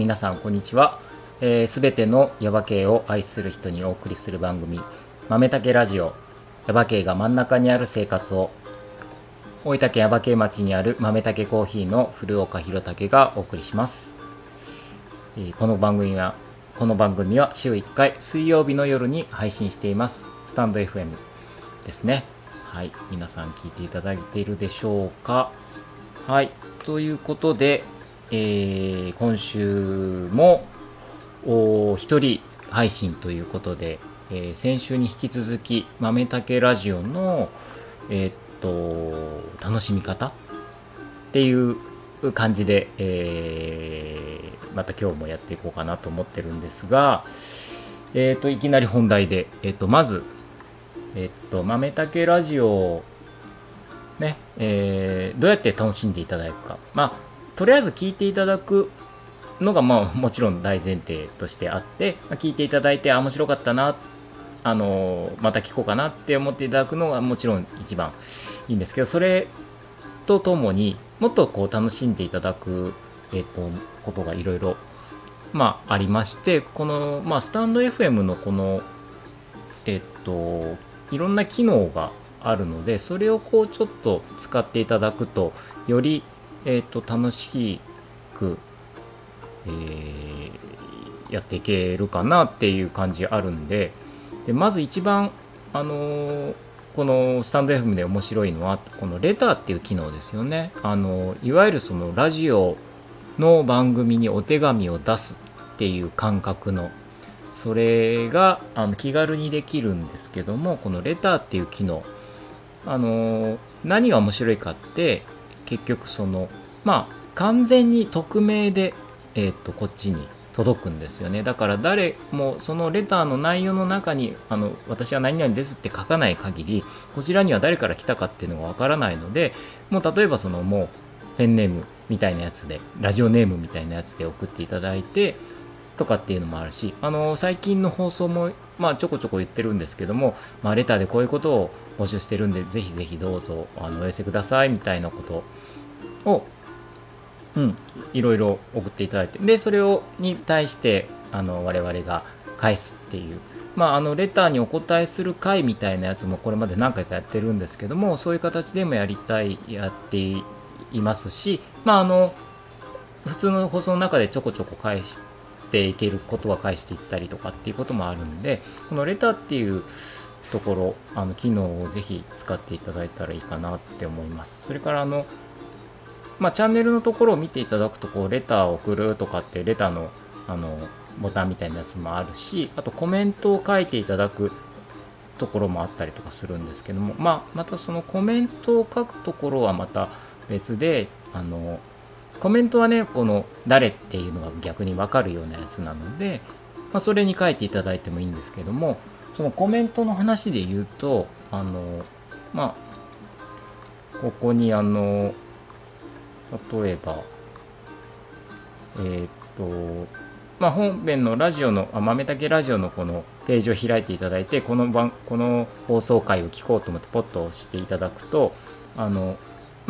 皆さんこんにちは。す、えー、べ、てのヤバ系を愛する人にお送りする番組、豆竹ラジオ。ヤバ系が真ん中にある生活を、大分県ヤバ系町にある豆竹コーヒーの古岡弘武がお送りします。えー、この番組は、この番組は週1回水曜日の夜に配信しています。スタンド FM ですね。はい、皆さん聞いていただいているでしょうか。はい、ということで、えー、今週も一人配信ということで、えー、先週に引き続き豆竹ラジオの、えー、っと楽しみ方っていう感じで、えー、また今日もやっていこうかなと思ってるんですが、えっといきなり本題で、えっとまず、えっと豆竹ラジオね、えー、どうやって楽しんでいただくか。まあとりあえず聞いていただくのが、まあ、もちろん大前提としてあって、まあ、聞いていただいて、あ、面白かったな、あのまた聞こうかなって思っていただくのがもちろん一番いいんですけど、それとともにもっとこう楽しんでいただく、えっ、と、ことがいろいろ、まあ、ありまして、この、まあ、スタンド FM のこの、えっ、と、いろんな機能があるので、それをこうちょっと使っていただくと、よりえーと、楽しく、えー、やっていけるかなっていう感じあるんででまず一番、あのー、このスタンド FM で面白いのはこのレターっていう機能ですよね。あのいわゆるそのラジオの番組にお手紙を出すっていう感覚のそれがあの気軽にできるんですけどもこのレターっていう機能あの何が面白いかって結局そのまあ完全に匿名で、えー、とこっちに届くんですよね。だから誰もそのレターの内容の中にあの私は何々ですって書かない限りこちらには誰から来たかっていうのがわからないのでもう例えばそのもうペンネームみたいなやつでラジオネームみたいなやつで送っていただいてとかっていうのもあるしあの最近の放送もまあちょこちょこ言ってるんですけども、まあ、レターでこういうことを募集してるんでぜひぜひどうぞあのお寄せくださいみたいなことを、うん、いろいろ送っていただいてでそれをに対してあの我々が返すっていうまあ、あのレターにお答えする回みたいなやつもこれまで何回かやってるんですけどもそういう形でもやりたいやっていますし、まあ、あの普通の放送の中でちょこちょこ返していけることは返していったりとかっていうこともあるんでこのレターっていうところあの機能をぜひ使っていただいたらいいかなって思います。それからあのまあ、チャンネルのところを見ていただくとこうレターを送るとかってレターのあのボタンみたいなやつもあるしあとコメントを書いていただくところもあったりとかするんですけども、まあ、またそのコメントを書くところはまた別であのコメントはねこの誰っていうのが逆に分かるようなやつなので、まあ、それに書いていただいてもいいんですけどもそのコメントの話で言うとあのまあここにあの例えば、えー、っと、まあ、本編のラジオの、あ豆竹ラジオのこのページを開いていただいて、この番、この放送回を聞こうと思ってポッと押していただくと、あの、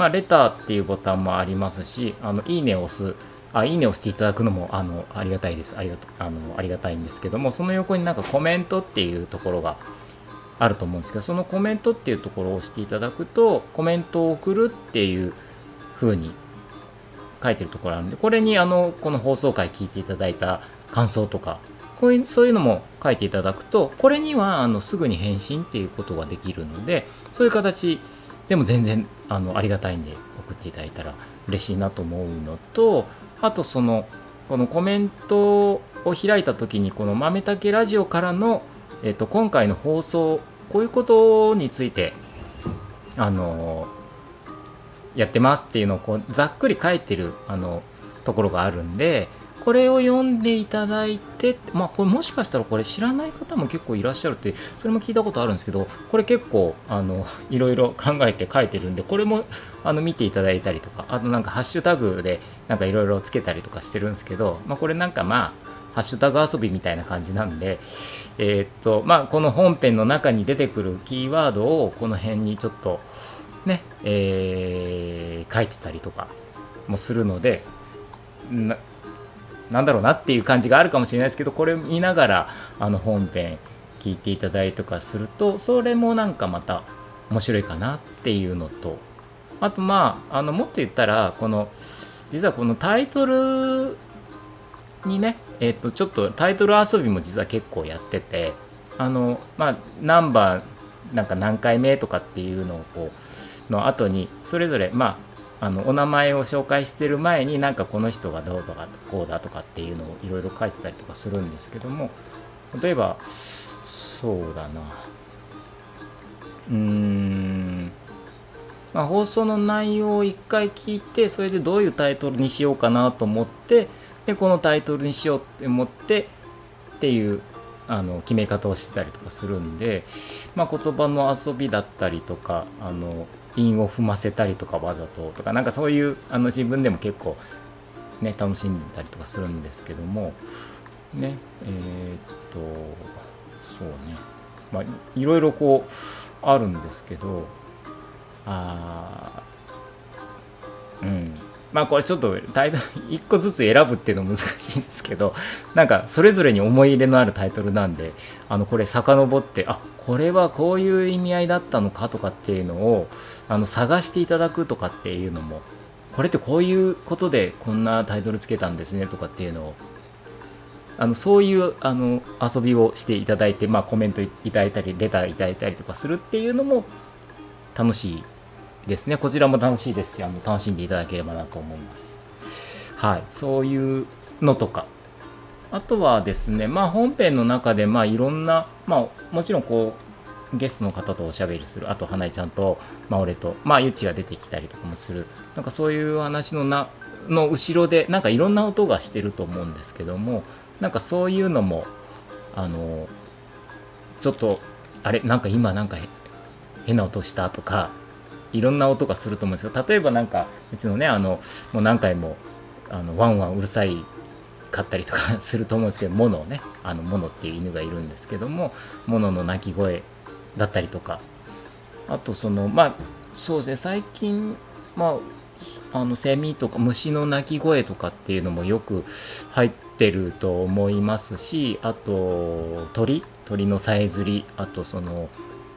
まあ、レターっていうボタンもありますし、あの、いいねを押す、あ、いいねを押していただくのも、あの、ありがたいです。ありがと、あの、ありがたいんですけども、その横になんかコメントっていうところがあると思うんですけど、そのコメントっていうところを押していただくと、コメントを送るっていう風に書いてるところあるんで、これにあの、この放送回聞いていただいた感想とか、こういう、そういうのも書いていただくと、これにはあのすぐに返信っていうことができるので、そういう形でも全然あのありがたいんで送っていただいたら嬉しいなと思うのと、あとその、このコメントを開いた時に、この豆竹ラジオからの、えっと、今回の放送、こういうことについて、あのやってますっていうのをこうざっくり書いてるあのところがあるんでこれを読んでいただいてまあこれもしかしたらこれ知らない方も結構いらっしゃるってそれも聞いたことあるんですけどこれ結構あのいろいろ考えて書いてるんでこれもあの見ていただいたりとかあとなんかハッシュタグでなんかいろいろつけたりとかしてるんですけど、まあ、これなんかまあハッシュタグ遊びみたいな感じなんで、えー、っとまあ、この本編の中に出てくるキーワードをこの辺にちょっとね、えー、書いてたりとかもするので、なんだろうなっていう感じがあるかもしれないですけどこれ見ながらあの本編聞いていただいたとかするとそれもなんかまた面白いかなっていうのとあとまああのもっと言ったらこの実はこのタイトルにね、えっ、とちょっとタイトル遊びも実は結構やっててあのまあナンバーなんか何回目とかっていうのをこうの後にそれぞれまああのお名前を紹介してる前になんかこの人がどうとかこうだとかっていうのをいろいろ書いてたりとかするんですけども例えばそうだな。うーん。まあ、放送の内容を一回聞いてそれでどういうタイトルにしようかなと思ってでこのタイトルにしようって思ってっていうあの決め方をしてたりとかするんで、まあ、言葉の遊びだったりとかあの韻を踏ませたりとかわざととかなんかそういうあの自分でも結構ね楽しんだりとかするんですけどもねえー、っとそうね。まあいろいろこうあるんですけどあうん。まあこれちょっとタイトル1個ずつ選ぶっていうの難しいんですけどなんかそれぞれに思い入れのあるタイトルなんであのこれ遡ってあこれはこういう意味合いだったのかとかっていうのをあの探していただくとかっていうのもこれってこういうことでこんなタイトルつけたんですねとかっていうのをあのそういうあの遊びをしていただいて、まあ、コメントいただいたりレターいただいたりとかするっていうのも楽しいですね。こちらも楽しいですし、あの楽しんでいただければなと思います。はい、そういうのとか。あとはですね、まあ本編の中で、まあいろんな、まあもちろんこう、ゲストの方とおしゃべりする、あと花江ちゃんと、まあ俺と、まあゆっちが出てきたりとかもする、なんかそういう話のな、の後ろで、なんかいろんな音がしてると思うんですけども、なんかそういうのも、あの、ちょっと、あれ、なんか今なんか変な音したとか、いろんな音がすると思うんですけど例えばなんかうちのねあのもう何回もあのワンワンうるさいかったりとかすると思うんですけどモノねあのモノっていう犬がいるんですけどもモノの鳴き声だったりとか。あとそのまあそうですね最近まああのセミとか虫の鳴き声とかっていうのもよく入ってると思いますしあと鳥鳥のさえずりあとその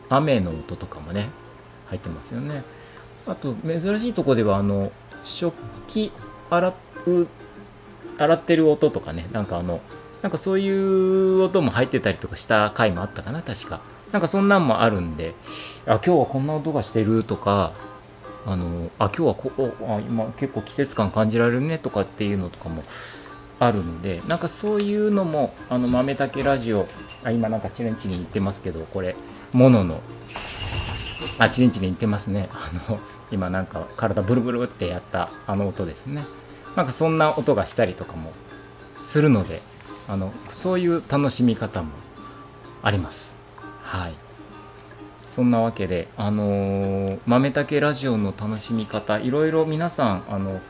雨の音とかもね入ってますよね。あと珍しいとこではあの食器洗う洗ってる音とかねなんかあのなんかそういう音も入ってたりとかした回もあったかな確か。なんかそんなんもあるんであ今日はこんな音がしてるとかあのあ今日はこあ今結構季節感感じられるねとかっていうのとかもあるのでなんかそういうのもあの豆竹ラジオあ今なんかチレンチリン言ってますけどこれモノのあチリンチリン言ってますね。あの今なんか体ブルブルってやったあの音ですね。なんかそんな音がしたりとかもするのであのそういう楽しみ方もあります。はい。そんなわけであのー、豆竹ラジオの楽しみ方いろいろ皆さんあの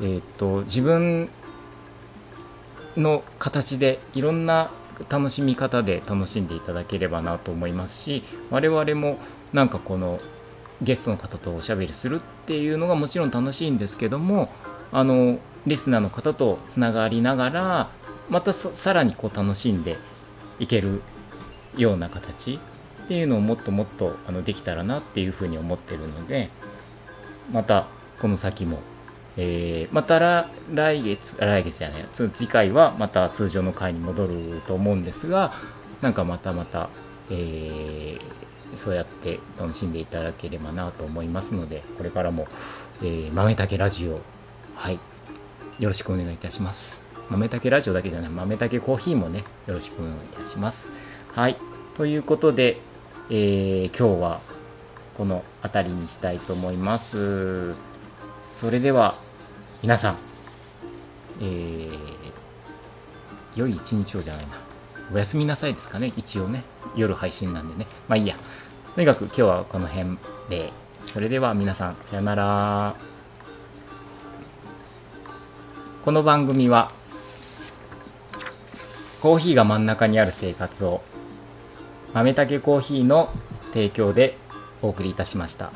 えっ、と自分の形でいろんな楽しみ方で楽しんでいただければなと思いますし我々もなんかこのゲストの方とおしゃべりするっていうのがもちろん楽しいんですけどもあのリスナーの方とつながりながらまたさらにこう楽しんでいけるような形っていうのをもっともっとあのできたらなっていうふうに思ってるのでまたこの先も、えー、また来月来月じゃない次回はまた通常の回に戻ると思うんですがなんかまたまた、えーそうやって楽しんでいただければなと思いますので、これからも、えー、豆竹ラジオ、はい、よろしくお願いいたします。豆竹ラジオだけじゃない、豆竹コーヒーもね、よろしくお願いいたします。はい、ということで、えー、今日はこの辺りにしたいと思います。それでは、皆さん、えー、良い一日をじゃないな。おやすみなさいですかね、一応ね。夜配信なんでね。まあいいや。とにかく今日はこの辺で、それでは皆さん、さよなら。この番組は、コーヒーが真ん中にある生活を、豆たけコーヒーの提供でお送りいたしました。